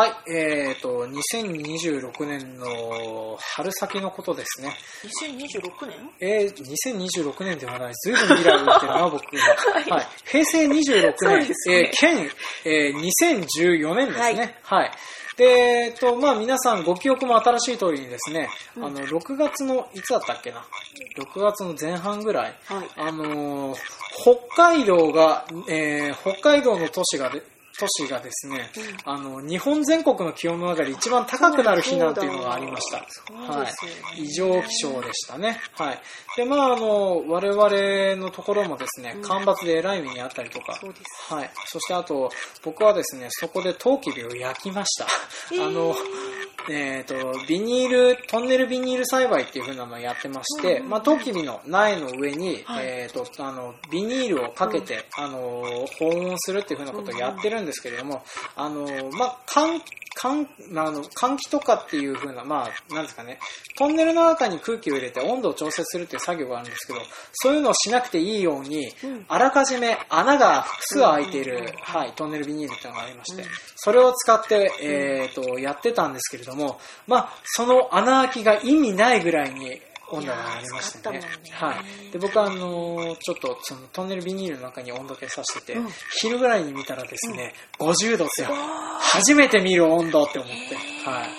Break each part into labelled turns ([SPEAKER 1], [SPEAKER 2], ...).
[SPEAKER 1] はい、えーと、2026年の春先のことですね。
[SPEAKER 2] 2026年？
[SPEAKER 1] えー、2026年ではない、ずいぶん未来を言ってるな、僕は。はい。平成26年、
[SPEAKER 2] ね
[SPEAKER 1] えー、県、えー、2014年ですね。はい。で、えっと、まあ皆さんご記憶も新しい通りにですね、
[SPEAKER 2] うん
[SPEAKER 1] あの、6月の、いつだったっけな ?6 月の前半ぐらい、
[SPEAKER 2] はい。
[SPEAKER 1] あのー北海道が、えー北海道の都市がで、都市がですね、あの、日本全国の気温の中で一番高くなる日なんていうのがありました。
[SPEAKER 2] そうですよね。
[SPEAKER 1] 異常気象でしたね。はい。で、まあ、あの、我々のところもですね
[SPEAKER 2] うん、
[SPEAKER 1] 干ばつでえらい目にあったりとか、
[SPEAKER 2] そうです。
[SPEAKER 1] はい。そしてあと、僕はですね、そこでトウキビを焼きました。
[SPEAKER 2] えー
[SPEAKER 1] あの、えっ、と、ビニール、トンネルビニール栽培っていう風なのをやってまして、
[SPEAKER 2] うん
[SPEAKER 1] まあ、トウキビの苗の上に、
[SPEAKER 2] はい。
[SPEAKER 1] えっ、と、あの、ビニールをかけて、あの、保温するっていう風なことをやってるんですけれども、あの、まあ、換換まああの換気とかっていう風な、まあ、なんですかね、トンネルの中に空気を入れて温度を調節するっていう作業があるんですけど、そういうのをしなくていいように、
[SPEAKER 2] うん。
[SPEAKER 1] あらかじめ穴が複数開いている、はい、トンネルビニールっていうのがありまして、
[SPEAKER 2] うん。
[SPEAKER 1] それを使って、えー、とやってたんですけれども、まあ、その穴開きが意味ないぐらいに温度が上がりまし
[SPEAKER 2] たね。
[SPEAKER 1] はい、で僕はあのーちょっとそのトンネルビニールの中に温度計さしてて、
[SPEAKER 2] うん。
[SPEAKER 1] 昼ぐらいに見たらですね、50度ですよ
[SPEAKER 2] わ
[SPEAKER 1] 初めて見る温度って思って、
[SPEAKER 2] ー。
[SPEAKER 1] はい、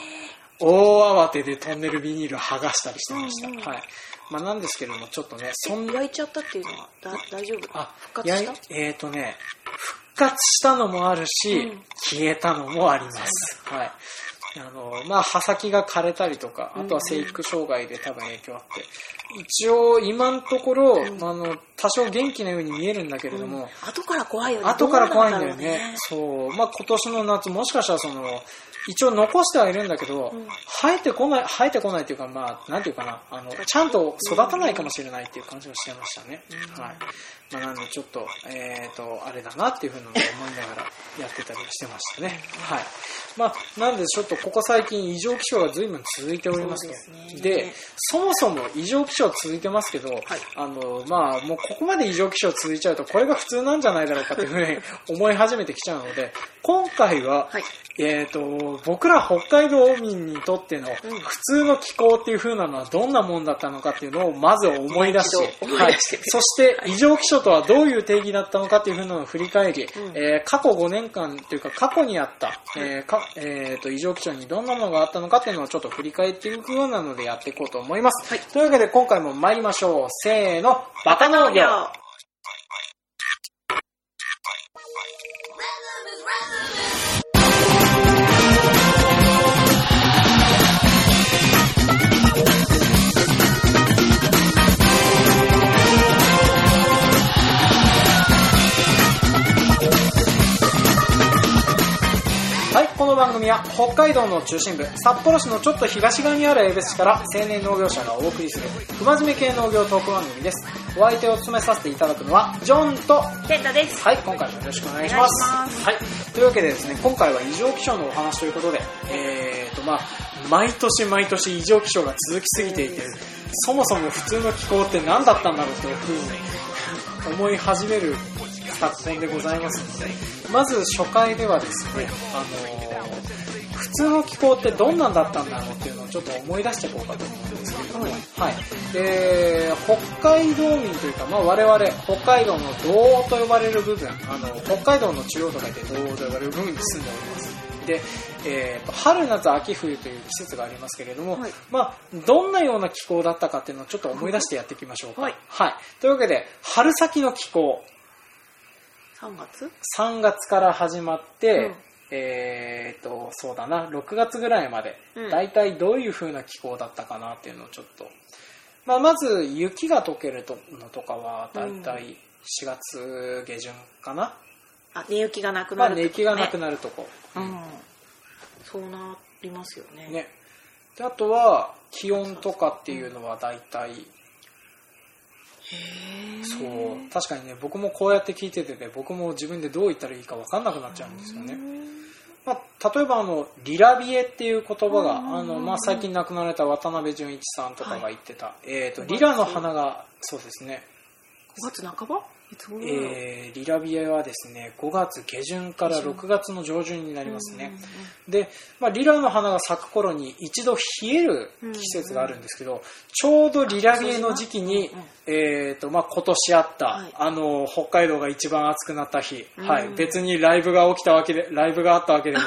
[SPEAKER 1] 大慌てでトンネルビニールを剥がしたりしてました、
[SPEAKER 2] うんうん。
[SPEAKER 1] はい。まあ、なんですけれどもちょっとねそん
[SPEAKER 2] ー焼いちゃったっていうのはだ大丈夫？
[SPEAKER 1] あ
[SPEAKER 2] 復活した？
[SPEAKER 1] えっ、とね復活したのもあるし、
[SPEAKER 2] うん。
[SPEAKER 1] 消えたのもあります。はいあのまあ、葉先が枯れたりとか、あとは生育障害で多分影響あって、一応今のところ、
[SPEAKER 2] うん
[SPEAKER 1] あの、多少元気なように見えるんだけれども、
[SPEAKER 2] 後から怖いよね。
[SPEAKER 1] 後から怖いんだよね。
[SPEAKER 2] なん
[SPEAKER 1] そう。まあ今年の夏、もしかしたらその、一応残してはいるんだけど、
[SPEAKER 2] うん
[SPEAKER 1] 生えてこない、生えてこないっていうか、まあ、なんていうかな、あの、ちゃんと育たないかもしれないっていう感じがしてましたね。
[SPEAKER 2] うん
[SPEAKER 1] はい。まあなんでちょっと、えっ、と、あれだなっていうふうなのを思いながらやってたりしてましたね。はい。まあ、なんでちょっとここ最近異常気象が随分続いておりますと。
[SPEAKER 2] ですね。
[SPEAKER 1] で、そもそも異常気象続いてますけど、
[SPEAKER 2] はい。
[SPEAKER 1] あの、まあ、もうここまで異常気象続いちゃうと、これが普通なんじゃないだろうかというふうに思い始めてきちゃうので、今回は、
[SPEAKER 2] はい。
[SPEAKER 1] えっ、と、僕ら北海道民にとっての
[SPEAKER 2] うん
[SPEAKER 1] 普通の気候っていう風なのはどんなもんだったのかっていうのをまず思い出し
[SPEAKER 2] て
[SPEAKER 1] そして異常気象とはどういう定義だったのかっていう風なのを振り返り、
[SPEAKER 2] うん。
[SPEAKER 1] えー過去5年間というか過去にあった、えーかえーと異常気象にどんなものがあったのかっていうのをちょっと振り返っていくようなのでやっていこうと思います。
[SPEAKER 2] はい
[SPEAKER 1] というわけで今回も参りましょう。せーの、バカ農業この番組は北海道の中心部、札幌市のちょっと東側にある江別市から青年農業者がお送りする、不真面目系農業トーク番組です。お相手を務めさせていただくのは、ジョンと、
[SPEAKER 2] ケンタです。
[SPEAKER 1] はい、今回もよろしくお願いします。
[SPEAKER 2] お願いします
[SPEAKER 1] はい、というわけでですね、今回は異常気象のお話ということで、えーと、まあ、毎年毎年異常気象が続きすぎていて、そもそも普通の気候って何だったんだろうというふうに思い始める昨今でございますので、まず初回ではですね、あのー普通の気候ってどんなんだったんだろうっていうのをちょっと思い出していこうかと思うんですけれども、はい。で、北海道民というか、まあ我々、北海道の道央と呼ばれる部分、あの、北海道の中央と書いて道央と呼ばれる部分に住んでおります。で、えーと春夏秋冬という季節がありますけれども、
[SPEAKER 2] はい
[SPEAKER 1] まあ、どんなような気候だったかっていうのをちょっと思い出してやっていきましょうか。
[SPEAKER 2] はい
[SPEAKER 1] というわけで、春先の気候、
[SPEAKER 2] 3月
[SPEAKER 1] ？3月から始まって、
[SPEAKER 2] うん
[SPEAKER 1] えーと、そうだな、6月ぐらいまで、
[SPEAKER 2] うん
[SPEAKER 1] だいたいどういう風な気候だったかなっていうのをちょっと、まあ、まず雪が溶けるとのとかは、だいたい4月下旬かな。
[SPEAKER 2] あ、寝雪がなく
[SPEAKER 1] まあ、
[SPEAKER 2] なる、
[SPEAKER 1] 寝息がなく
[SPEAKER 2] な
[SPEAKER 1] なるとこ。
[SPEAKER 2] うん。そうなりますよね。
[SPEAKER 1] ね。であとは、気温とかっていうのはだいたい、
[SPEAKER 2] へー
[SPEAKER 1] そう、確かにね、僕もこうやって聞いててね、僕も自分でどう言ったらいいか分かんなくなっちゃうんですよね。まあ、例えばあのリラビエっていう言葉が、
[SPEAKER 2] うん。
[SPEAKER 1] あのまあ、最近亡くなられた渡辺淳一さんとかが言ってた、えー、とリラの花がそうですね。
[SPEAKER 2] 5月半ば？
[SPEAKER 1] えーリラビエはですね5月下旬から6月の上旬になりますね、
[SPEAKER 2] うんうんうん
[SPEAKER 1] で、まあ、リラの花が咲く頃に一度冷える季節があるんですけど、ちょうどリラビエの時期に、
[SPEAKER 2] うんうん
[SPEAKER 1] えーとまあ、今年あった、
[SPEAKER 2] はい。
[SPEAKER 1] あの北海道が一番暑くなった日、
[SPEAKER 2] うん
[SPEAKER 1] はい、別にライブが起きたわけでライブがあったわけでも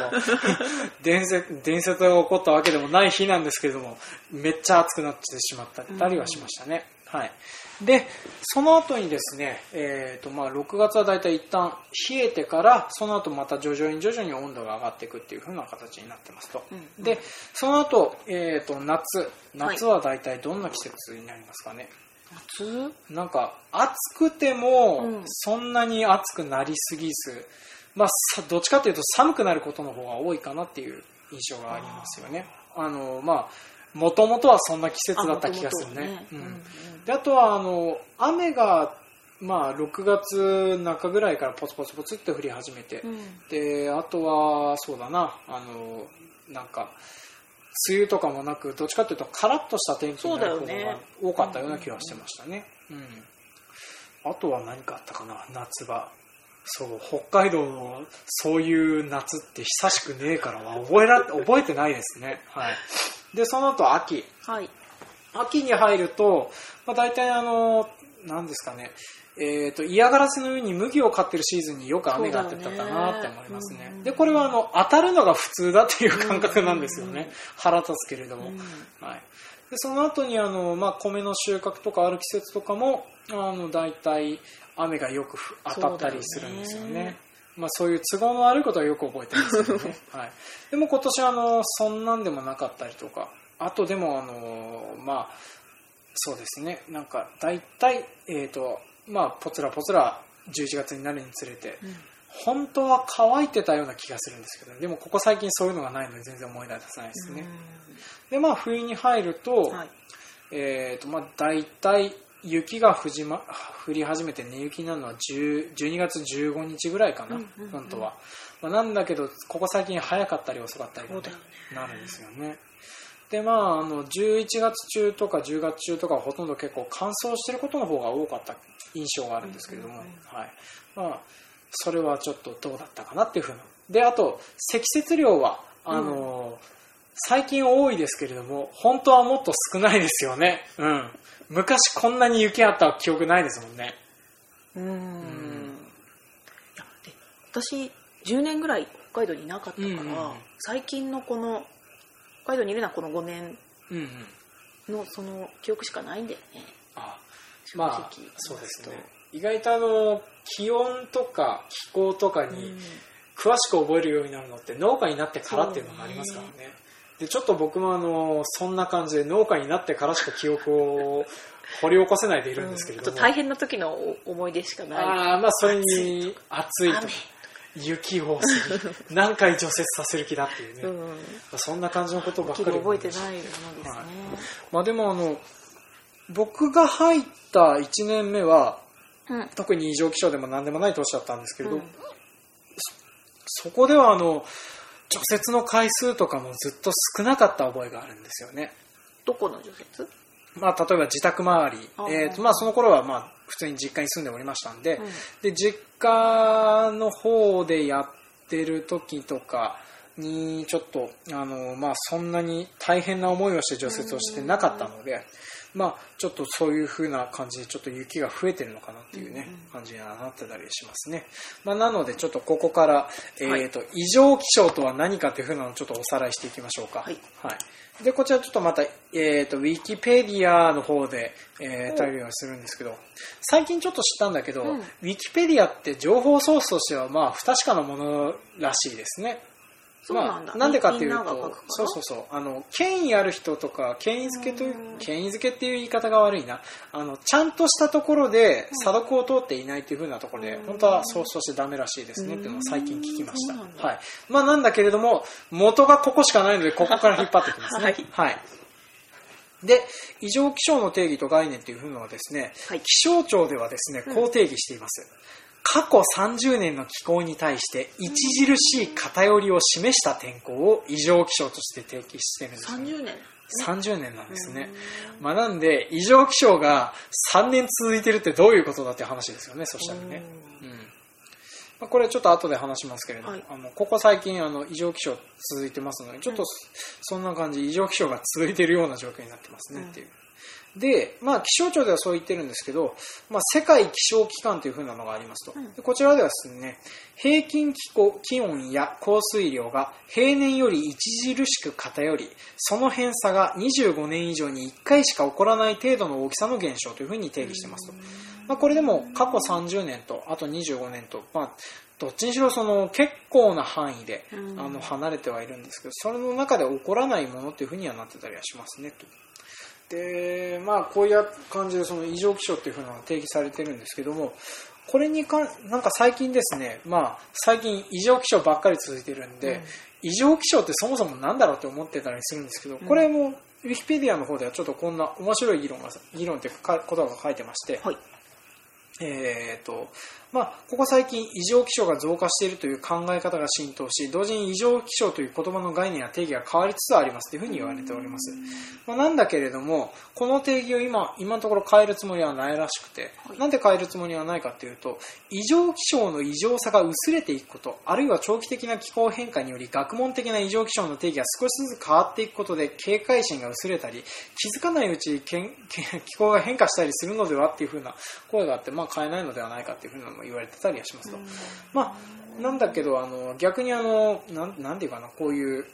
[SPEAKER 1] 伝説伝説が起こったわけでもない日なんですけれどもめっちゃ暑くなってしまったりはしましたね。はい、でその後にですね、えーとまあ、6月はだいたい一旦冷えてからその後また徐々に徐々に温度が上がっていくっていう風な形になってますと、
[SPEAKER 2] うん
[SPEAKER 1] でその後、えーと夏。夏はだいたいどんな季節になりますかね、
[SPEAKER 2] 夏？
[SPEAKER 1] なんか暑くても
[SPEAKER 2] うん。
[SPEAKER 1] そんなに暑くなりすぎず、まあ、さどっちかというと寒くなることの方が多いかなっていう印象がありますよね。あのまあもともとはそんな季節だった気がするね。うん。であとはあの雨が、まあ、6月中ぐらいからポツポツポツって降り始めて、
[SPEAKER 2] うん。うん
[SPEAKER 1] であとはそうだな。あのなんか梅雨とかもなくどっちかというとカラッとした天気になることが多かったような気がしてましたね、うん。あとは何かあったかな？夏場。そう北海道のそういう夏って久しくねえからは覚えら覚えてないですね。はいでその後秋。
[SPEAKER 2] はい。
[SPEAKER 1] 秋に入ると、まあ、大体あの何ですかね。えー、と嫌がらせのように麦を買ってるシーズンによく雨が降ってたかなって思いますね。
[SPEAKER 2] ね
[SPEAKER 1] でこれはあの当たるのが普通だっていう感覚なんですよね、腹立つけれども、
[SPEAKER 2] うん。
[SPEAKER 1] はい、でその後にあの、まあ、米の収穫とかある季節とかもあの大体雨がよくふ当たったりするんですよねまあ、そういう都合の悪いことはよく覚えてますけどね、はい、でも今年あのそんなんでもなかったりとか。あとでもあのまあそうですね。なんか大体えっ、とまあぽつらぽつら11月になるにつれて
[SPEAKER 2] うん。
[SPEAKER 1] 本当は乾いてたような気がするんですけどでもここ最近そういうのがないので全然思い出せないですね、でまあ冬に入ると,、
[SPEAKER 2] うんはい。
[SPEAKER 1] えーとまあ、大体雪が降じ、ま、降り始めて寝雪になるのは10 12月15日ぐらいかな、
[SPEAKER 2] うんうんうん。
[SPEAKER 1] 本当は、まあ、なんだけどここ最近早かったり遅かったり
[SPEAKER 2] そうだよね。
[SPEAKER 1] なるんですよね。でまああの11月中とか10月中とかはほとんど結構乾燥してることの方が多かった印象があるんですけれども、
[SPEAKER 2] うんうん
[SPEAKER 1] はい。まあ、それはちょっとどうだったかなっていうふうな。であと積雪量はあの、最近多いですけれども本当はもっと少ないですよね、うん、昔こんなに雪あった記憶ないですもんね。
[SPEAKER 2] うん。いやで私10年ぐらい北海道にいなかったから、
[SPEAKER 1] うんうんうん。
[SPEAKER 2] 最近のこの北海道にいるのはこの5年
[SPEAKER 1] うんうん。
[SPEAKER 2] のその記憶しかないんだよね。
[SPEAKER 1] あまあそうですね。意外とあの気温とか気候とかに、
[SPEAKER 2] うん。
[SPEAKER 1] 詳しく覚えるようになるのって農家になってからっていうのがありますからねでちょっと僕もあのそんな感じで農家になってからしか記憶を掘り起こせないでいるんですけれども、
[SPEAKER 2] あと大変な時の思い出しかない。
[SPEAKER 1] ああまあそれに暑いと
[SPEAKER 2] 雨
[SPEAKER 1] 雪多すぎ何回除雪させる気だっていうね、
[SPEAKER 2] うん。
[SPEAKER 1] そんな感じのことばっか
[SPEAKER 2] きり
[SPEAKER 1] り
[SPEAKER 2] 覚えてないものですね、
[SPEAKER 1] はいまあでもあの僕が入った1年目は
[SPEAKER 2] うん。
[SPEAKER 1] 特に異常気象でも何でもない年だったんですけれど、
[SPEAKER 2] うん。
[SPEAKER 1] そこではあの除雪の回数とかもずっと少なかった覚えがあるんですよね。
[SPEAKER 2] どこの除雪？
[SPEAKER 1] まあ、例えば自宅周り。えーとまあ、その頃はまあ普通に実家に住んでおりましたんで,、
[SPEAKER 2] うん。
[SPEAKER 1] で実家の方でやってる時とかにちょっとあの、まあ、そんなに大変な思いをして除雪をしてなかったので、まあ、ちょっとそういう風な感じでちょっと雪が増えてるのかなっていうね、感じにはなってたりしますね、まあ、なのでちょっとここから、えーと異常気象とは何かという風なのをちょっとおさらいしていきましょうか。
[SPEAKER 2] はい。
[SPEAKER 1] はい、でこちらちょっとまた、えー、とウィキペディアの方で、えー、頼るようにするんですけど最近ちょっと知ったんだけど、
[SPEAKER 2] うん。
[SPEAKER 1] ウィキペディアって情報ソースとしてはまあ不確かなものらしいですね
[SPEAKER 2] そうなんだ、
[SPEAKER 1] まあ、なんでかっていうとそうそうそう。あの権威ある人とか権威づけという
[SPEAKER 2] うん。
[SPEAKER 1] 権威づけっていう言い方が悪いな。あのちゃんとしたところで査読を通っていないっていう風なところで、
[SPEAKER 2] うん。
[SPEAKER 1] 本当はそうとしてダメらしいですねっていうのを最近聞きました、はい。まあ、なんだけれども元がここしかないのでここから引っ張ってきますね。
[SPEAKER 2] はい。
[SPEAKER 1] はい。で異常気象の定義と概念というのはですね、
[SPEAKER 2] はい。
[SPEAKER 1] 気象庁ではですねこう定義しています、過去30年の気候に対して著しい偏りを示した天候を異常気象として定義してるんですよね、
[SPEAKER 2] 30年
[SPEAKER 1] ？30年なんですね。まあなんで、異常気象が3年続いてるってどういうことだって話ですよね、そしたらね。うん。まあ、これちょっと後で話しますけれども、
[SPEAKER 2] はい
[SPEAKER 1] あのここ最近あの異常気象続いてますので、ちょっとそんな感じ、異常気象が続いているような状況になってますねっていう。で、まあ、気象庁ではそう言ってるんですけど、まあ、世界気象機関というふうなのがありますと、こちらではですね平均気候気温や降水量が平年より著しく偏りその偏差が25年以上に1回しか起こらない程度の大きさの現象というふうに定義してますと、まあ、これでも過去30年とあと25年と、まあ、どっちにしろその結構な範囲で
[SPEAKER 2] うん。
[SPEAKER 1] あの離れてはいるんですけどそれの中で起こらないものというふうにはなってたりはしますねと。でまあこういう感じでその異常気象っていうふうなのが定義されてるんですけどもこれにかなんか最近ですねまあ最近異常気象ばっかり続いてるんで、
[SPEAKER 2] うん。
[SPEAKER 1] 異常気象ってそもそもなんだろうって思ってたりするんですけど、これもウィキペディアの方ではちょっとこんな面白い議論が議論っていうかことが書いてまして、
[SPEAKER 2] はい。
[SPEAKER 1] えーとまあ、ここ最近異常気象が増加しているという考え方が浸透し同時に異常気象という言葉の概念や定義が変わりつつありますというふうに言われております、まあ、なんだけれどもこの定義を今今のところ変えるつもりはないらしくて、
[SPEAKER 2] はい。
[SPEAKER 1] なんで変えるつもりはないかというと異常気象の異常さが薄れていくことあるいは長期的な気候変化により学問的な異常気象の定義が少しずつ変わっていくことで警戒心が薄れたり気づかないうちにけんけん気候が変化したりするのではっていうふうな声があって、まあ、変えないのではないかっていうふうなのも言われてたりはしますと。まあ、なんだけどあの逆にあのなんなんていうかなこういう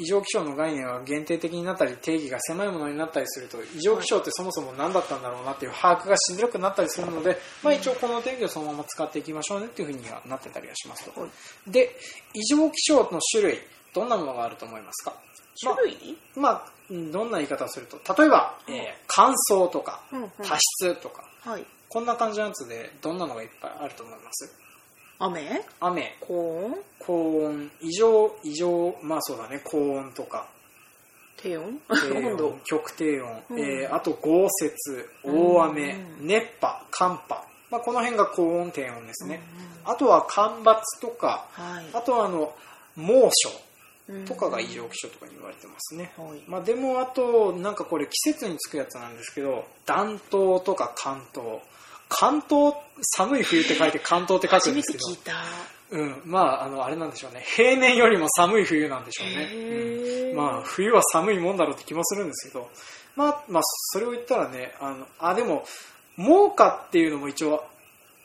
[SPEAKER 1] 異常気象の概念が限定的になったり定義が狭いものになったりすると異常気象ってそもそも何だったんだろうなっていう把握がしづらくなったりするので、まあ、一応この定義をそのまま使っていきましょうねっていうふうにはなってたりはしますと。
[SPEAKER 2] はい。
[SPEAKER 1] で異常気象の種類どんなものがあると思いますか？
[SPEAKER 2] 種類、
[SPEAKER 1] まあ、うんどんな言い方をすると例えば、えー乾燥とか多湿とか。
[SPEAKER 2] はい
[SPEAKER 1] こんな感じのやつでどんなのがいっぱいあると思います？
[SPEAKER 2] 雨？
[SPEAKER 1] 雨。
[SPEAKER 2] 高温？
[SPEAKER 1] 高温。異常異常。まあそうだね。高温とか。
[SPEAKER 2] 低温？
[SPEAKER 1] 低
[SPEAKER 2] 温。
[SPEAKER 1] 極低温、
[SPEAKER 2] うん。
[SPEAKER 1] えーあと豪雪。大雨、
[SPEAKER 2] うん
[SPEAKER 1] 熱波。寒波、まあ、この辺が高温低温ですね、
[SPEAKER 2] うん
[SPEAKER 1] あとは干ばつとか。
[SPEAKER 2] はい。
[SPEAKER 1] あとはあの猛暑。
[SPEAKER 2] うん
[SPEAKER 1] とかが異常気象とかに言われてますね、
[SPEAKER 2] はい。
[SPEAKER 1] まあ、でもあとなんかこれ季節につくやつなんですけど暖冬とか関東。関東寒い冬って書いて関東って書く
[SPEAKER 2] 初め
[SPEAKER 1] んですけど。
[SPEAKER 2] て聞いた。
[SPEAKER 1] うん、まあ、あの、あれなんでしょうね。平年よりも寒い冬なんでしょうね。うん。まあ、冬は寒いもんだろうって気もするんですけど、まあ、まあ、それを言ったらね、あの、あ、でも、猛夏っていうのも一応、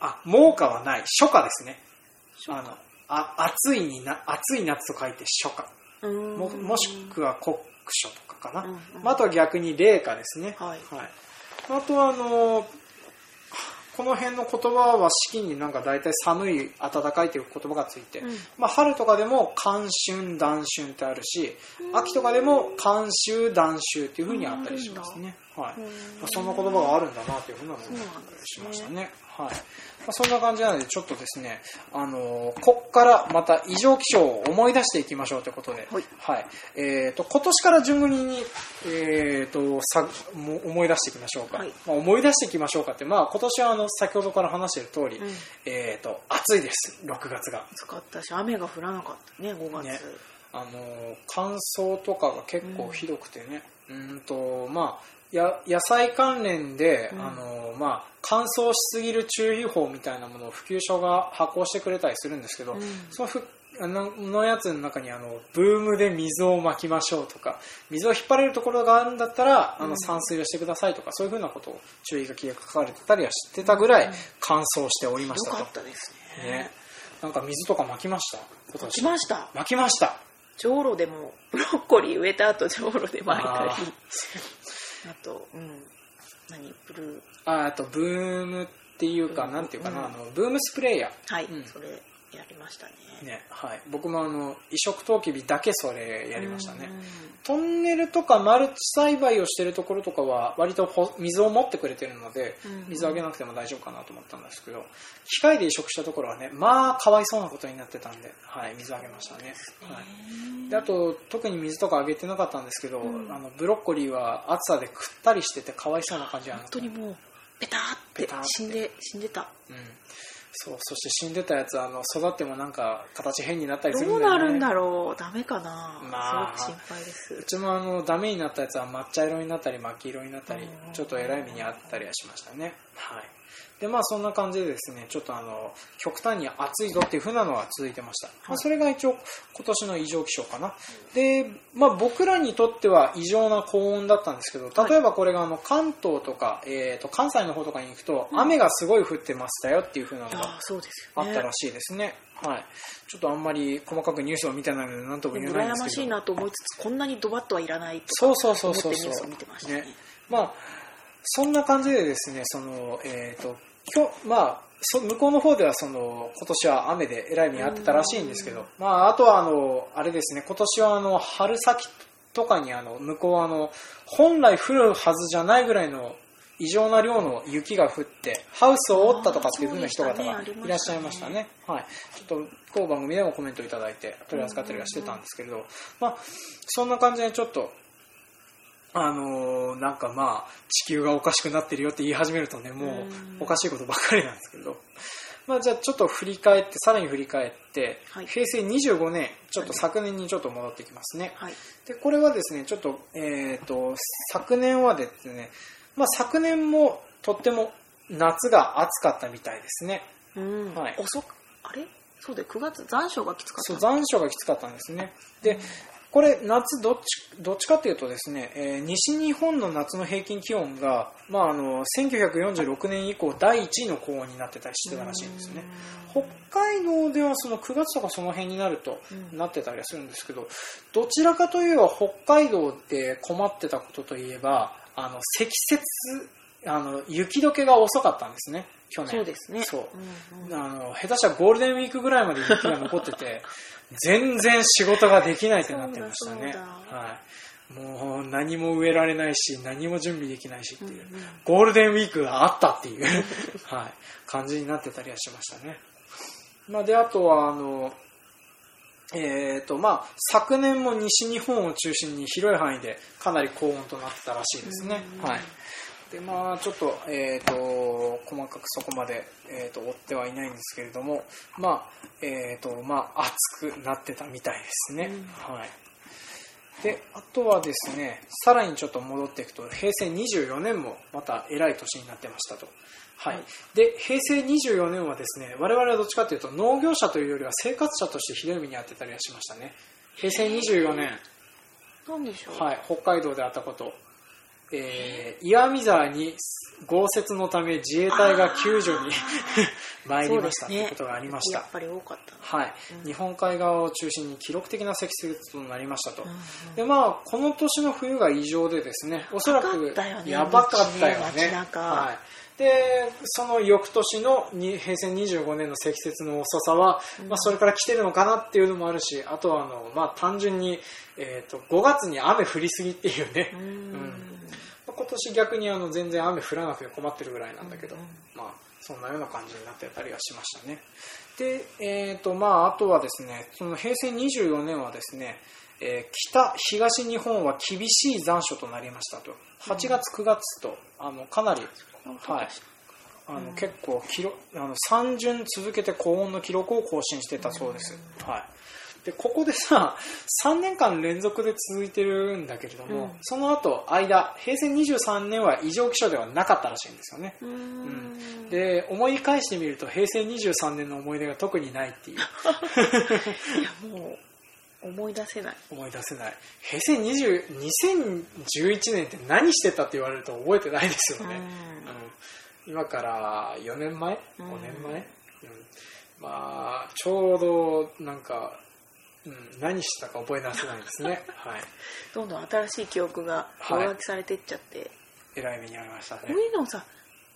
[SPEAKER 1] あ、猛夏はない。初夏ですね。あの、あ、暑いにな、暑い夏と書いて初夏。
[SPEAKER 2] うん
[SPEAKER 1] も、もしくは酷暑とかかな。
[SPEAKER 2] うんうん
[SPEAKER 1] まあ、あとは逆に冷夏ですね。
[SPEAKER 2] はい
[SPEAKER 1] あとは、あの、この辺の言葉は四季になんか大体寒い、暖かいという言葉がついて、
[SPEAKER 2] うん
[SPEAKER 1] まあ、春とかでも寒春、暖春ってあるし、秋とかでも寒秋、暖秋っていうふうにあったりしますね。はい。
[SPEAKER 2] うん
[SPEAKER 1] まあ、そんな言葉があるんだなというふうな思ったりしましたね。はい。まあ、そんな感じなので、ちょっとですね、あのーこっからまた異常気象を思い出していきましょうということで、
[SPEAKER 2] はい。
[SPEAKER 1] えっ、と、今年から順繰りに、えっ、と、さ、も思い出していきましょうか。
[SPEAKER 2] はい。
[SPEAKER 1] まあ、思い出していきましょうかって、まあ、今年はあの、先ほどから話している通り、
[SPEAKER 2] うん。
[SPEAKER 1] えっ、と、暑いです、6月が。
[SPEAKER 2] 使ったし雨が降らなかったね5月、
[SPEAKER 1] ね。あのー乾燥とかが結構ひどくてね、うーんとまあや野菜関連で、
[SPEAKER 2] うん。
[SPEAKER 1] あのーまあ、乾燥しすぎる注意報みたいなものを普及所が発行してくれたりするんですけど、
[SPEAKER 2] うん。
[SPEAKER 1] そのふあののやつの中にあのブームで水をまきましょうとか水を引っ張れるところがあるんだったら、あ
[SPEAKER 2] うん。
[SPEAKER 1] の散水をしてくださいとかそういうふうなことを注意書きが書かれてたりはしてたぐらい乾燥しておりまし
[SPEAKER 2] よ
[SPEAKER 1] たと、
[SPEAKER 2] かったですね。
[SPEAKER 1] ね、なんか水とかまきました？今年。
[SPEAKER 2] 来ました。
[SPEAKER 1] まきました。
[SPEAKER 2] じょうろでもブロッコリー植えた後じょうろで巻いたり
[SPEAKER 1] あ
[SPEAKER 2] あとうん。何？ブルー。
[SPEAKER 1] ああとブームっていうか、
[SPEAKER 2] うん
[SPEAKER 1] なんていうかな、
[SPEAKER 2] うん。
[SPEAKER 1] あのブームスプレーヤ
[SPEAKER 2] はい、
[SPEAKER 1] うん。
[SPEAKER 2] それやりましたね。
[SPEAKER 1] ー、ねはい、僕もあの移植トウキビだけそれやりましたね、
[SPEAKER 2] うん
[SPEAKER 1] トンネルとかマルチ栽培をしてるところとかは割とほ水を持ってくれてるので
[SPEAKER 2] うん
[SPEAKER 1] 水あげなくても大丈夫かなと思ったんですけど機械で移植したところはねまあかわいそうなことになってたんで、はい、水あげましたね、はい、であと特に水とかあげてなかったんですけど、
[SPEAKER 2] うん。
[SPEAKER 1] あのブロッコリーは暑さでくったりしててかわいそうな感じなん
[SPEAKER 2] 本
[SPEAKER 1] ですね。
[SPEAKER 2] 当にもうペタって
[SPEAKER 1] ペタって。
[SPEAKER 2] 死んで死んでた。
[SPEAKER 1] うん、そうそして死んでたやつはあの育ってもなんか形変になったりする
[SPEAKER 2] どう
[SPEAKER 1] んだよね。
[SPEAKER 2] なるんだろう。ダメかな、
[SPEAKER 1] まあ
[SPEAKER 2] すごく心配です。
[SPEAKER 1] うちもあのダメになったやつは抹茶色になったり真っ黄色になったり
[SPEAKER 2] うん
[SPEAKER 1] ちょっと偉い目にあったりはしましたね。はいでまあそんな感じでですねちょっとあの極端に暑いぞっていう風なのが続いてました、まあ、それが一応今年の異常気象かな。でまあ僕らにとっては異常な高温だったんですけど例えばこれがあの関東とか、えー、と関西の方とかに行くと雨がすごい降ってましたよっていう風なのが
[SPEAKER 2] あ
[SPEAKER 1] ったらしいですね。はい。ちょっとあんまり細かくニュースを見てないので何とも
[SPEAKER 2] で
[SPEAKER 1] 言え
[SPEAKER 2] も羨ましい
[SPEAKER 1] ないんですけど。
[SPEAKER 2] なと思いつつこんなにドバッとはいらないと
[SPEAKER 1] そうそうそう
[SPEAKER 2] 思って
[SPEAKER 1] そう
[SPEAKER 2] ニュー見てましたね
[SPEAKER 1] ねまあそんな感じでですねそのえっ、と今日まあそ向こうの方ではその今年は雨でえらい目に遭ってたらしいんですけど、まあ、あとはあのあれですね今年はあの春先とかにあの向こうはあの本来降るはずじゃないぐらいの異常な量の雪が降ってハウスを折ったとかっていう風な人方がいらっしゃいましたね。はい、ちょっと当番組でもコメントいただいて取り扱ったりはしてたんですけれど、まあ、そんな感じでちょっとあのーなんかまあ地球がおかしくなってるよって言い始めるとねもう
[SPEAKER 2] うん。
[SPEAKER 1] おかしいことばっかりなんですけど、まあ、じゃあちょっと振り返ってさらに振り返って、
[SPEAKER 2] はい。
[SPEAKER 1] 平成25年ちょっと昨年にちょっと戻ってきますね、
[SPEAKER 2] はい。
[SPEAKER 1] でこれはですねちょっと,、えー、と昨年はですね、まあ、昨年もとっても夏が暑かったみたいですね。
[SPEAKER 2] うん、
[SPEAKER 1] はい。
[SPEAKER 2] 遅くあれ？そうで9月残暑がきつかった。
[SPEAKER 1] そう残暑がきつかったんですね。でこれ夏どっちどっちかというとですね、えー西日本の夏の平均気温が、まあ、あの1946年以降第1位の高温になってたりしてたらしいんですね。北海道ではその9月とかその辺になると
[SPEAKER 2] うん。
[SPEAKER 1] なってたりはするんですけどどちらかといえば北海道で困ってたことといえばあの積雪あの雪解けが遅かったんですね去年。
[SPEAKER 2] そうですね。
[SPEAKER 1] そう。
[SPEAKER 2] うんうん。
[SPEAKER 1] あの下手したらゴールデンウィークぐらいまで雪が残ってて 全然仕事ができないってなってましたね。はい、もう何も植えられないし何も準備できないしっていう、
[SPEAKER 2] うんうん
[SPEAKER 1] ゴールデンウィークがあったっていう、はい、感じになってたりはしましたね、まあ、であとはあのえーとまあ、昨年も西日本を中心に広い範囲でかなり高温となってたらしいですね、
[SPEAKER 2] うん。
[SPEAKER 1] はいでまあ、ちょっと,、えー、と細かくそこまで、えー、と追ってはいないんですけれども、まあえーとまあ、暑くなってたみたいですね、はい、であとはですねさらにちょっと戻っていくと平成24年もまた偉い年になってましたと。はい。
[SPEAKER 2] はい
[SPEAKER 1] で平成24年はですね我々はどっちかというと農業者というよりは生活者としてひどい目に遭ってたりはしましたね。平成24年、
[SPEAKER 2] なんでしょう、
[SPEAKER 1] はい、北海道であったこと、えー岩見沢に豪雪のため自衛隊が救助に 参りましたということがありました。
[SPEAKER 2] やっぱり多かった。な
[SPEAKER 1] はい、
[SPEAKER 2] うん。
[SPEAKER 1] 日本海側を中心に記録的な積雪となりましたと、
[SPEAKER 2] うんうん。
[SPEAKER 1] でまあこの年の冬が異常でですねおそらくやばかったよね。
[SPEAKER 2] 街中。
[SPEAKER 1] はい、でその翌年のに平成25年の積雪の遅さは、まあ、それから来てるのかなっていうのもあるしあとはあの、まあ、単純に、えー、と5月に雨降りすぎっていうね、
[SPEAKER 2] うん。
[SPEAKER 1] うん今年逆にあの全然雨降らなくて困ってるぐらいなんだけど、
[SPEAKER 2] うん。うん
[SPEAKER 1] まあ、そんなような感じになってたりはしましたね。で、えーとまあ、あとはですねその平成24年はですね、えー北東日本は厳しい残暑となりましたと。8月9月とあのかなり、はい、あの
[SPEAKER 2] うん。
[SPEAKER 1] 結構記録あの3巡続けて高温の記録を更新してたそうです、はいでここでさ3年間連続で続いてるんだけれども、
[SPEAKER 2] うん。
[SPEAKER 1] その後間平成23年は異常気象ではなかったらしいんですよね。
[SPEAKER 2] うーん。
[SPEAKER 1] で思い返してみると平成23年の思い出が特にないっていう。
[SPEAKER 2] いやもう思い出せない。
[SPEAKER 1] 思い出せない。平成20 2011年って何してたって言われると覚えてないですよね、
[SPEAKER 2] うん。
[SPEAKER 1] うん。今から4年前？5
[SPEAKER 2] うん。
[SPEAKER 1] 年前、うん。まあちょうどなんか、うん、何したか覚え出せないですね。はい。
[SPEAKER 2] どんどん新しい記憶が
[SPEAKER 1] はい。
[SPEAKER 2] 上書きされていっちゃって、
[SPEAKER 1] えらい目に遭いましたね。
[SPEAKER 2] こういうのをさ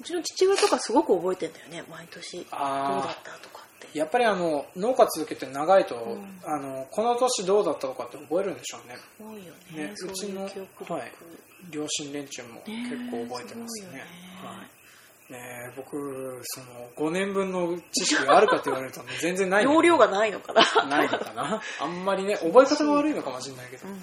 [SPEAKER 2] うちの父親とかすごく覚えてんだよね。毎年どうだったとかって。
[SPEAKER 1] やっぱりあの農家続けて長いと、
[SPEAKER 2] ん。
[SPEAKER 1] あのこの年どうだったとかって覚えるんでしょうね。
[SPEAKER 2] 多いよね。
[SPEAKER 1] ね
[SPEAKER 2] そういう
[SPEAKER 1] うちのはい。両親連中も結構覚えてますね。
[SPEAKER 2] ね。
[SPEAKER 1] はいねえ僕その5年分の知識があるかと言われると、ね、全然ないんだけど
[SPEAKER 2] 容量がないのかな。
[SPEAKER 1] ないのかな。あんまりね覚え方が悪いのかもしれないけど、
[SPEAKER 2] うん。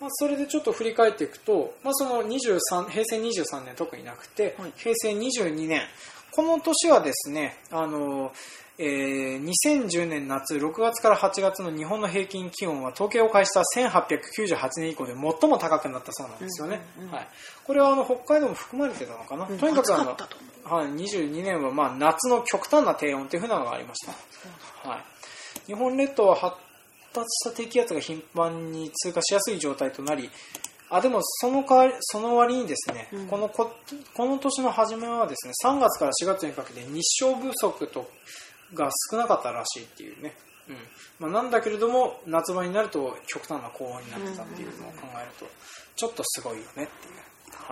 [SPEAKER 1] まあ、それでちょっと振り返っていくと、まあ、その23平成23年特になくて、
[SPEAKER 2] はい。
[SPEAKER 1] 平成22年。この年はですね、あの、えー2010年夏6月から8月の日本の平均気温は統計を開始した1898年以降で最も高くなったそうなんですよね。
[SPEAKER 2] うんうんうん
[SPEAKER 1] はい、これはあの北海道も含まれてたのかな？
[SPEAKER 2] うん。
[SPEAKER 1] とにかくあのはい、22年はまあ夏の極端な低温というふうなのがありました。はい、日本列島は発達した低気圧が頻繁に通過しやすい状態となり、あでもその代わりその割にですね、
[SPEAKER 2] うん。
[SPEAKER 1] このここの年の初めはですね3月から4月にかけて日照不足とが少なかったらしいっていうね、うん。まあ、なんだけれども夏場になると極端な高温になってたっていうのを考えるとちょっとすごいよねっていう。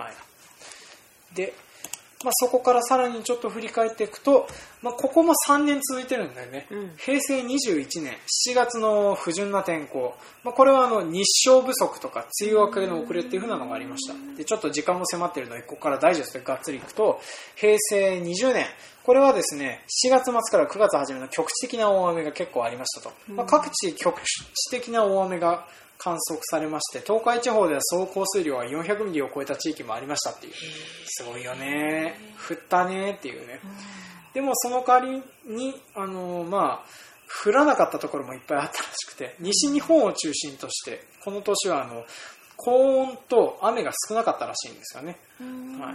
[SPEAKER 1] はい、で、まあ、そこからさらにちょっと振り返っていくと、まあ、ここも3年続いてるんだよね、
[SPEAKER 2] うん。
[SPEAKER 1] 平成21年7月の不順な天候、まあ、これはあの日照不足とか梅雨明けの遅れっていう風なのがありました。でちょっと時間も迫っているのでここからダイジェストでがっつりいくと平成20年。これはですね7月末から9月初めの局地的な大雨が結構ありましたと、まあ、各地局地的な大雨が観測されまして東海地方では総降水量が400ミリを超えた地域もありましたっていう。すごいよね。降ったねっていうね。でもその代わりにあのまあ降らなかったところもいっぱいあったらしくて西日本を中心としてこの年はあの高温と雨が少なかったらしいんですよね。は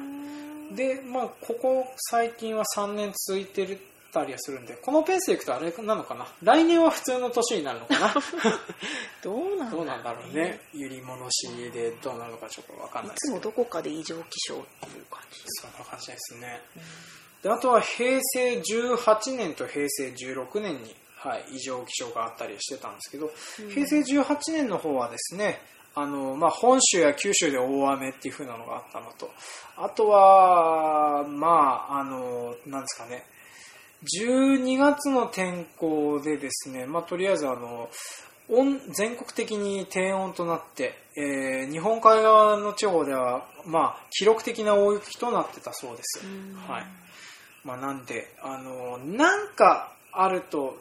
[SPEAKER 1] い。でまあここ最近は3年続いてるたりはするんでこのペースでいくとあれなのかな？来年は普通の年になるのかな？
[SPEAKER 2] どうなんだ
[SPEAKER 1] どうなんだろうね？揺り戻しでどうなるのかちょっと分かん
[SPEAKER 2] い
[SPEAKER 1] ないですけど。
[SPEAKER 2] つもどこかで異常気象っていう感じ？
[SPEAKER 1] そんな感じですね、であとは平成18年と平成16年に、はい、異常気象があったりしてたんですけど、平成18年の方はですねあの、まあ、本州や九州で大雨っていう風なのがあったのとあとはまああのなんですかね12月の天候でですね、まあ、とりあえずあの温全国的に低温となって、えー日本海側の地方では、まあ、記録的な大雪となってたそうです。はいまあ、なんであのなんかあると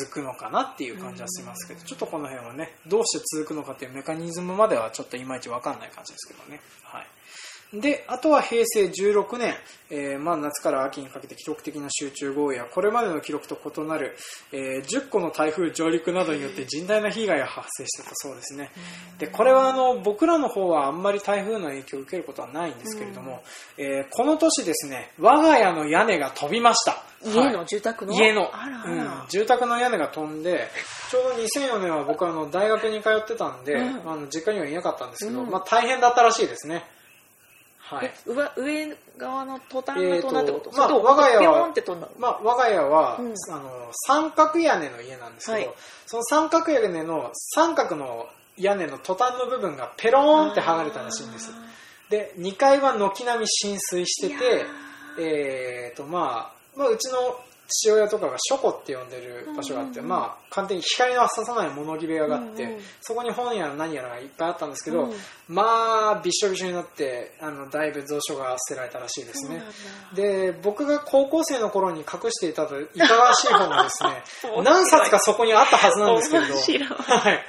[SPEAKER 1] 続くのかなっていう感じはしますけどちょっとこの辺はねどうして続くのかっていうメカニズムまではちょっといまいち分かんない感じですけどね。はいであとは平成16年、えーまあ、夏から秋にかけて記録的な集中豪雨やこれまでの記録と異なる、えー10個の台風上陸などによって甚大な被害が発生してたそうですね。でこれはあの僕らの方はあんまり台風の影響を受けることはないんですけれども、えーこの年ですね我が家の屋根が飛びました。
[SPEAKER 2] 家の
[SPEAKER 1] はい。
[SPEAKER 2] 住宅の？
[SPEAKER 1] 家の。住宅の屋根が飛んでちょうど2004年は僕はあの大学に通ってたんで、
[SPEAKER 2] うん。
[SPEAKER 1] あの実家にはいなかったんですけど、
[SPEAKER 2] うん。
[SPEAKER 1] まあ、大変だったらしいですねはい。
[SPEAKER 2] え上上側のトタンが飛んだってこと、
[SPEAKER 1] えーとまあ我が家はまあ、我が家は、
[SPEAKER 2] うん。
[SPEAKER 1] あの三角屋根の家なんですけど、
[SPEAKER 2] はい。
[SPEAKER 1] その三角屋根の三角の屋根のトタンの部分がペローンって剥がれたらしいんです。で2階は軒並み浸水して
[SPEAKER 2] い
[SPEAKER 1] て
[SPEAKER 2] や
[SPEAKER 1] えーとまあ、まあうちの父親とかが書庫って呼んでる場所があって、まあ簡単に光の差さない物置部屋があって、そこに本やら何やらがいっぱいあったんですけど、
[SPEAKER 2] うん。
[SPEAKER 1] まあびっしょびしょになってあのだいぶ蔵書が捨てられたらしいですね。で僕が高校生の頃に隠していたといかがわしい本がですね 何冊かそこにあったはずなんですけれど。はい。まあ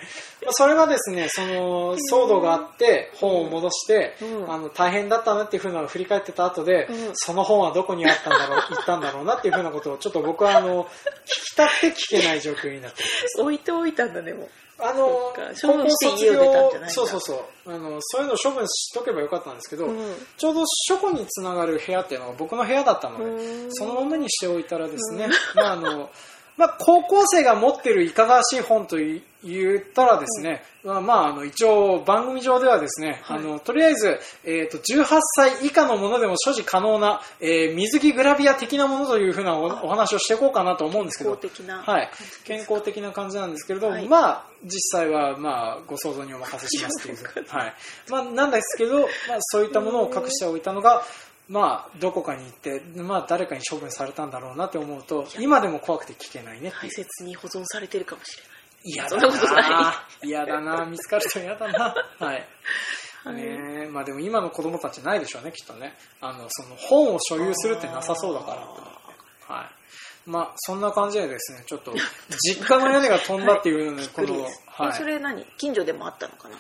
[SPEAKER 1] それがですねその騒動があって本を戻して、
[SPEAKER 2] うん。
[SPEAKER 1] あの大変だったなっていうふうなのを振り返ってた後で、
[SPEAKER 2] うん。
[SPEAKER 1] その本はどこにあったんだろう 行ったんだろうなっていうふうなことをちょっと僕はあの聞きたくて聞けない状況になって。ます
[SPEAKER 2] 置いておいたんだねもう。
[SPEAKER 1] あの
[SPEAKER 2] そっか。処分して家を出たんじゃないんだ。
[SPEAKER 1] そうそうそう。あのそういうのを処分しとけばよかったんですけど、
[SPEAKER 2] うん。
[SPEAKER 1] ちょうど書庫につながる部屋っていうのが僕の部屋だったので、
[SPEAKER 2] うん。
[SPEAKER 1] そのままにしておいたらですね、まああのまあ、高校生が持ってるいかがわしい本とい言ったらですね、まあ、まああの一応番組上ではですね、
[SPEAKER 2] はい。
[SPEAKER 1] あのとりあえず、えー、と18歳以下のものでも所持可能な、えー水着グラビア的なものというふうなおお話をしていこうかなと思うんですけど
[SPEAKER 2] 健康的な
[SPEAKER 1] はい。健康的な感じなんですけれど、
[SPEAKER 2] はい。
[SPEAKER 1] まあ実際はまあご想像にお任せしますっていう、はい。まあ、なんですけど、まあ、そういったものを隠しておいたのが、まあ、どこかに行って、まあ、誰かに処分されたんだろうなって思うと今でも怖くて聞けないね
[SPEAKER 2] 大切に保存されてるかもしれない。
[SPEAKER 1] 嫌だ
[SPEAKER 2] な。
[SPEAKER 1] 嫌だな。見つかると嫌だな。はい。
[SPEAKER 2] はい。
[SPEAKER 1] ねえ。まあでも今の子供たちないでしょうねきっとね。あのその本を所有するってなさそうだから。って思ってはい。まあそんな感じでですねちょっと 実家の屋根が飛んだっていうので、こ はい。
[SPEAKER 2] えそれ何？近所でもあったのかな？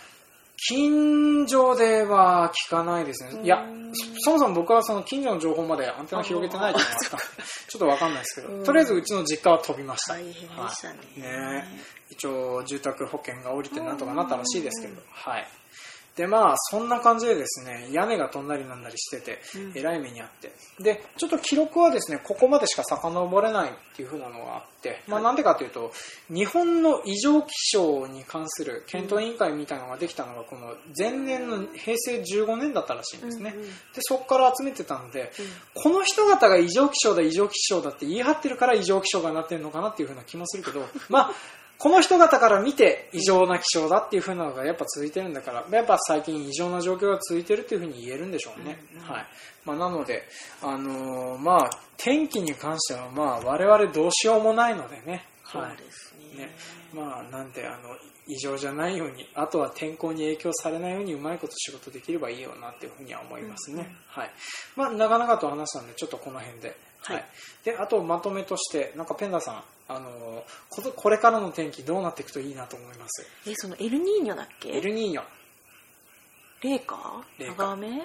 [SPEAKER 1] 近所では聞かないですね。いや
[SPEAKER 2] うん、
[SPEAKER 1] そもそも僕はその近所の情報までアンテナ広げてないじゃないですか。ちょっとわかんないですけど、
[SPEAKER 2] うん
[SPEAKER 1] とりあえずうちの実家は飛びました。
[SPEAKER 2] 大変でしたね。
[SPEAKER 1] はいね一応住宅保険が降りてなんとかなったらしいですけど、はい。でまあそんな感じでですね屋根が飛んだりなんだりしてて、
[SPEAKER 2] うん。
[SPEAKER 1] えらい目にあって。でちょっと記録はですねここまでしか遡れないっていう風なのがあって、まあ、なんでかというと日本の異常気象に関する検討委員会みたいなのができたのがこの前年の平成15年だったらしいんですね、でそこから集めてたので、この人方が異常気象だ異常気象だって言い張ってるから異常気象がなってるのかなっていう風な気もするけどまあこの人方から見て異常な気象だっていう風なのがやっぱ続いてるんだからやっぱ最近異常な状況が続いてるっていう風に言えるんでしょうね、
[SPEAKER 2] うんうん
[SPEAKER 1] はい。まあ、なので、あのーまあ天気に関してはまあ我々どうしようもないのでね。
[SPEAKER 2] そうですね。
[SPEAKER 1] ねまあなんであの異常じゃないようにあとは天候に影響されないようにうまいこと仕事できればいいよなっていうふうには思いますね、はい。まあ長々と話したんでちょっとこの辺で。は
[SPEAKER 2] はい。
[SPEAKER 1] い、であとまとめとしてなんかペンダさんあのここれからの天気どうなっていくといいなと思います？
[SPEAKER 2] え、そのエルニーニョだっけ？
[SPEAKER 1] エルニーニョ。
[SPEAKER 2] 冷夏長雨？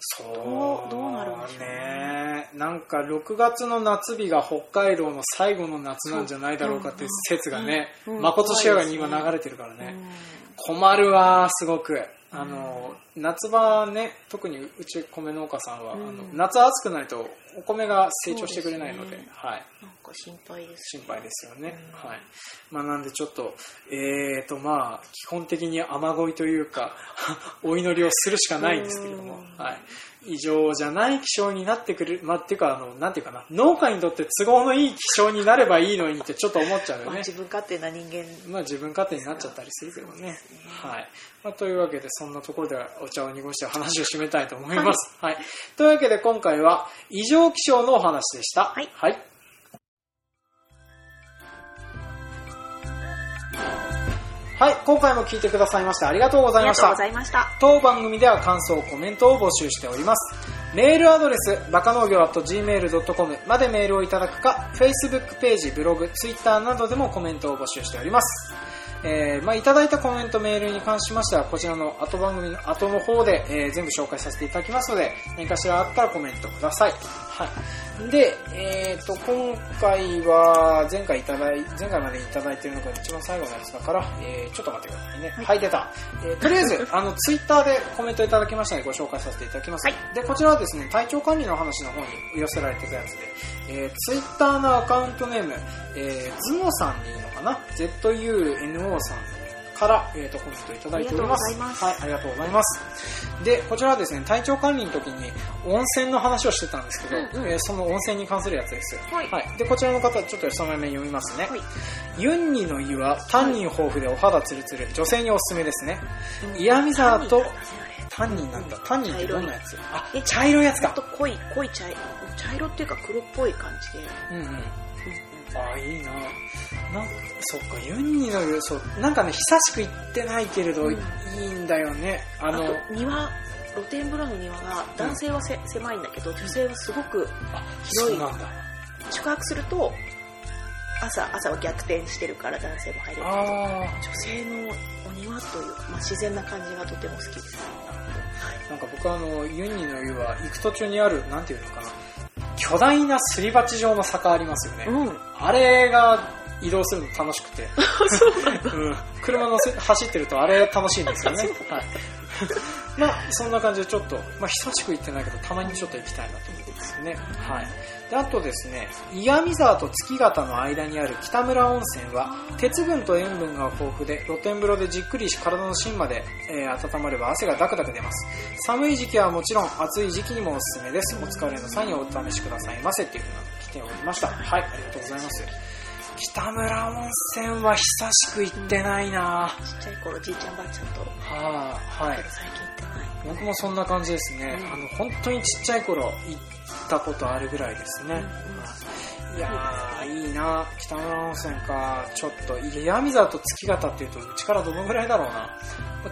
[SPEAKER 1] そう
[SPEAKER 2] どうどうなるんでしょうね。
[SPEAKER 1] ねなんか6月の夏日が北海道の最後の夏なんじゃないだろうかっていう説がね
[SPEAKER 2] うん。うん。
[SPEAKER 1] まことしやがに今流れてるからね、困るわすごく。あの、夏場ね特にうち米農家さんは、
[SPEAKER 2] うん。
[SPEAKER 1] あの夏暑くないとお米が成長してくれないので
[SPEAKER 2] ね。
[SPEAKER 1] はい、
[SPEAKER 2] なんか心配です
[SPEAKER 1] 心配ですよね、
[SPEAKER 2] うん。
[SPEAKER 1] はい。まあ、なんでちょっとえーとまあ基本的に雨乞いというか お祈りをするしかないんですけれども、
[SPEAKER 2] うん。
[SPEAKER 1] はい、異常じゃない気象になってくる、まあ、っていうかあのなんていうかな農家にとって都合のいい気象になればいいのにってちょっと思っちゃうよ
[SPEAKER 2] まあ、
[SPEAKER 1] ね
[SPEAKER 2] 自分勝手な人間
[SPEAKER 1] まあ自分勝手になっちゃったりするけどね。はい。まあ、というわけで、そんなところではお茶を濁して話を締めたいと思います。はい。というわけで、今回は異常気象のお話でした。
[SPEAKER 2] はい
[SPEAKER 1] はい。はい今回も聞いてくださいましてありがとうございました
[SPEAKER 2] ありがとうご。ざいました
[SPEAKER 1] 当番組では感想、コメントを募集しております。メールアドレス、バカ農業 .gmail.com までメールをいただくか、Facebook ページ、ブログ、Twitter などでもコメントを募集しております。えーまあ、いただいたコメント、メールに関しましては、こちらの後番組の後の方で、えー全部紹介させていただきますので、何かしらあったらコメントください。はい。で、えっ、と、今回は、前回いただい、前回までいただいているのが一番最後のやつだから、えーちょっと待ってくださいね。はい、出た。えーとりあえず、あの、ツイッターでコメントいただきましたので、ご紹介させていただきます。
[SPEAKER 2] はい
[SPEAKER 1] で、こちらはですね、体調管理の話の方に寄せられてたやつで、えー、ツイッターのアカウントネーム、えー、ズノさんでいいのかな ?ZUNO さんから、えー、とコメントいただいております。はい、ありがとうございます。で、こちらはですね、体調管理の時に温泉の話をしてたんですけど、
[SPEAKER 2] うんうん
[SPEAKER 1] えーその温泉に関するやつです。
[SPEAKER 2] はい
[SPEAKER 1] で、こちらの方、ちょっとそのまま読みますね。
[SPEAKER 2] はい
[SPEAKER 1] ユンニの湯はタンニン豊富でお肌ツルツル、女性におすすめですね。
[SPEAKER 2] うん
[SPEAKER 1] イヤミザーと
[SPEAKER 2] タンニン
[SPEAKER 1] なんだ。タンニンってどんなやつ？あ
[SPEAKER 2] え、
[SPEAKER 1] 茶色いやつか
[SPEAKER 2] ほんと。濃い濃い茶色茶色っていうか黒っぽい感じで、
[SPEAKER 1] うんうん。
[SPEAKER 2] うんうん
[SPEAKER 1] ああ、いいな。なんか、そっか、ユンニの湯、そう、なんかね、久しく行ってないけれど、
[SPEAKER 2] うん。
[SPEAKER 1] いいんだよね。あの、
[SPEAKER 2] あと庭露天風呂の庭が男性はせ、狭いんだけど女性はすごく
[SPEAKER 1] あ、
[SPEAKER 2] 広い。
[SPEAKER 1] そうなんだ。
[SPEAKER 2] 宿泊すると朝朝は逆転してるから男性も入れる。
[SPEAKER 1] ああ。
[SPEAKER 2] 女性のお庭というか、まあ、自然な感じがとても好きです。
[SPEAKER 1] なんか僕はあの、ユンニの湯は行く途中にある、なんていうのかな、巨大なすり鉢状の坂ありますよね。
[SPEAKER 2] うん
[SPEAKER 1] あれが移動するの楽しくて。うん、車のせ走ってるとあれ楽しいんですよね。はい。まあ、そんな感じでちょっと、まあ、久しく行ってないけど、たまにちょっと行きたいなと思うんですよね。はい。で、あとですね、岩見沢と月形の間にある北村温泉は、鉄分と塩分が豊富で、露天風呂でじっくり体の芯まで、えー温まれば汗がダクダク出ます。寒い時期はもちろん、暑い時期にもおすすめです。お疲れの際にお試しくださいませっていうふうな来ておりました。はい、ありがとうございます。北村温泉は久しく行ってないな
[SPEAKER 2] ちっちゃい頃じいちゃんばあちゃんと
[SPEAKER 1] はあ、はい。
[SPEAKER 2] 最近行ってない
[SPEAKER 1] 僕もそんな感じですね。
[SPEAKER 2] うん
[SPEAKER 1] あの、本当にちっちゃい頃行ったことあるぐらいですね。いやー、いいな北村温泉か。ちょっと、いや闇沢と月形っていうと、うちからどのぐらいだろうな。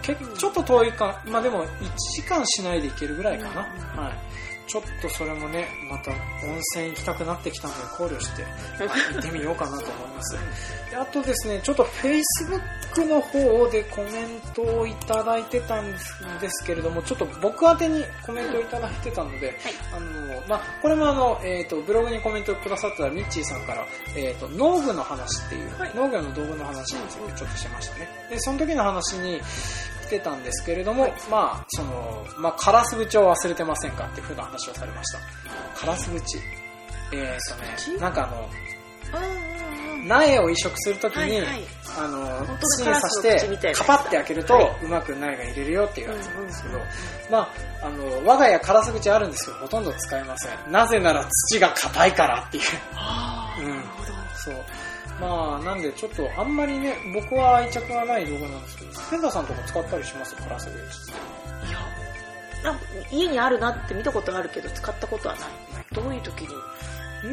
[SPEAKER 1] 結構ちょっと遠いか、まあでも1時間しないで行けるぐらいかな。
[SPEAKER 2] うん
[SPEAKER 1] はい。ちょっとそれもね、また温泉行きたくなってきたので考慮して、まあ行ってみようかなと思います。であとですね、ちょっと Facebook の方でコメントをいただいてたんですけれども、ちょっと僕宛てにコメントをいただいてたので、あの、まあ、これもあの、えっ、と、ブログにコメントをくださったミッチーさんから、えっ、と、農具の話っていう、
[SPEAKER 2] はい
[SPEAKER 1] 農業の道具の話についてちょっとしましたね。で、その時の話に来てたんですけれども、まあ、その、まあ、カラス口を忘れてませんかっていうふうな話をされました。カラス口。えっ、とね、なんかあの、苗を移植するときに、
[SPEAKER 2] はいはい。
[SPEAKER 1] あの土に刺してカパって開けると、
[SPEAKER 2] はい。う
[SPEAKER 1] まく苗が入れるよっていうやつなんですけど、
[SPEAKER 2] うんうん
[SPEAKER 1] まああの我が家カラス口あるんですけどほとんど使えません。なぜなら土が硬いからっていう。うん。そうまあなんでちょっとあんまりね僕は愛着がない動画なんですけどペンダさんとか使ったりします？カラス口って
[SPEAKER 2] いや家にあるなって見たことあるけど使ったことはない。どういう時に？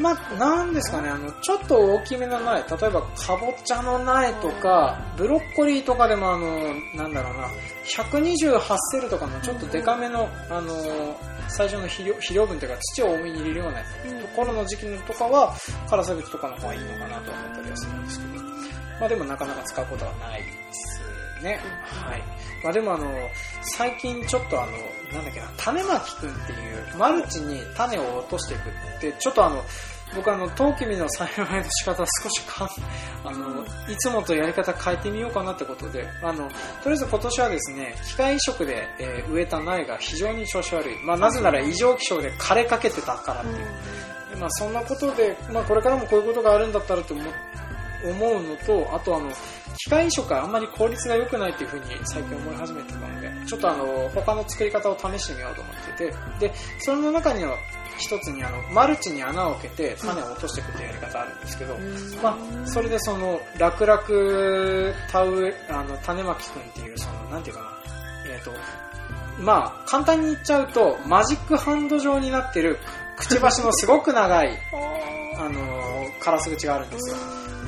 [SPEAKER 1] まあ、なんですかね、あの、ちょっと大きめの苗、例えば、かぼちゃの苗とか、ブロッコリーとかでも、あの、なんだろうな、128セルとかのちょっとデカめの、あの、最初の肥料肥料分というか土を多めに入れるようなところの時期のとかは、カラス口とかの方がいいのかなとは思ったりはするんですけど、まあでもなかなか使うことはないですね。はい。まあでもあの、最近ちょっとあの、なんだっけな、種まきくんっていう、マルチに種を落としていくって、ちょっとあの、僕あの、トウキビの栽培の仕方少しか、あの、いつもとやり方変えてみようかなってことで、あの、とりあえず今年はですね、機械移植で、えー植えた苗が非常に調子悪い。まあなぜなら異常気象で枯れかけてたからっていう。でまあ、そんなことで、まあ、これからもこういうことがあるんだったらと思思うのと、あとあの、機械移植はあんまり効率が良くないっていうふうに最近思い始めてたので、ちょっとあの、他の作り方を試してみようと思ってて、で、その中には一つにあの、マルチに穴を開けて種を落としていくっていうやり方あるんですけど、まあ、それでその、楽々田植え、あの、種まきくんっていう、その、なんていうかな、えっ、と、まあ、簡単に言っちゃうと、マジックハンド状になってる、くちばしのすごく長い、あのーカラス口があるんですよ。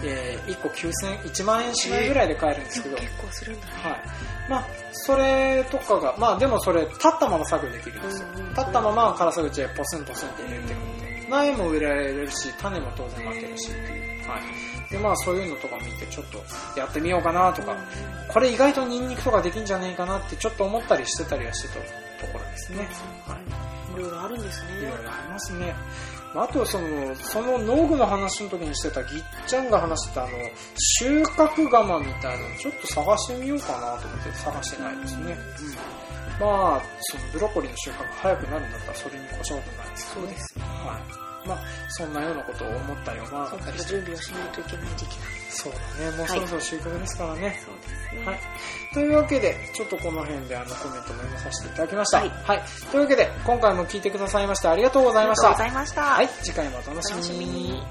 [SPEAKER 1] えー、1個9000、1万円しないぐらいで買えるんですけど、
[SPEAKER 2] 結構するんだね。
[SPEAKER 1] はい。まあ、それとかが、まあでもそれ、立ったまま作業できるんですよ。立ったままカラス口へポスンポスンって入れていくんで、苗も植えられるし、種も当然まけるしっていう。はい。で、まあそういうのとか見て、ちょっとやってみようかなとか、これ意外とニンニクとかできんじゃねえかなってちょっと思ったりしてたりはしてたところですね。はい。
[SPEAKER 2] いろいろあるんですね
[SPEAKER 1] いろいろありますね。まああとその、その農具の話の時にしてたぎっちゃんが話してたあの、収穫釜みたいなのちょっと探してみようかなと思って探してないですね。うん。まあ、そのブロッコリーの収穫が早くなるんだったらそれに越したことないです。
[SPEAKER 2] そうです
[SPEAKER 1] はい。まあ、そんなようなことを思ったり思わなかったり。
[SPEAKER 2] 準備をしないといけない時期だ
[SPEAKER 1] そうだね。もうそろそろ収穫ですからね。
[SPEAKER 2] そうですね
[SPEAKER 1] はい。というわけで、ちょっとこの辺であのコメントも読させていただきました。
[SPEAKER 2] はい。
[SPEAKER 1] はい、というわけで、今回も聞いてくださいましてありがとうございました。
[SPEAKER 2] ありがとうございました。
[SPEAKER 1] はい。次回もお楽しみ
[SPEAKER 2] に。